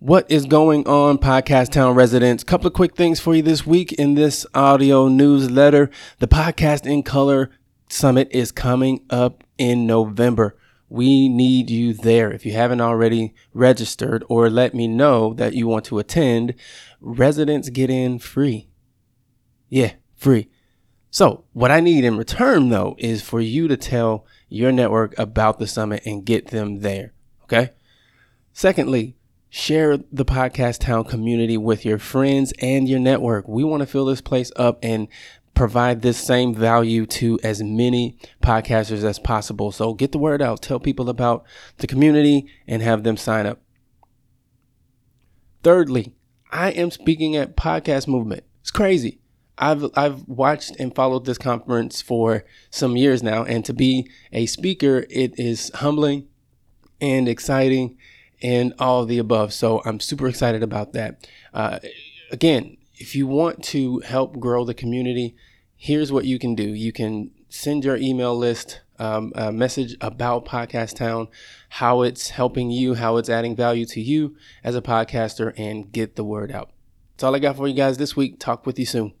What is going on, Podcast Town residents? Couple of quick things for you this week in this audio newsletter. The Podcast in Color Summit is coming up in November. We need you there. If you haven't already registered or let me know that you want to attend, residents get in free. Yeah, free. So, what I need in return though is for you to tell your network about the summit and get them there. Okay. Secondly, Share the Podcast Town community with your friends and your network. We want to fill this place up and provide this same value to as many podcasters as possible. So get the word out, tell people about the community, and have them sign up. Thirdly, I am speaking at Podcast Movement. It's crazy. I've I've watched and followed this conference for some years now, and to be a speaker, it is humbling and exciting and all the above. So I'm super excited about that. Uh, again, if you want to help grow the community, here's what you can do. You can send your email list um, a message about Podcast Town, how it's helping you, how it's adding value to you as a podcaster, and get the word out. That's all I got for you guys this week. Talk with you soon.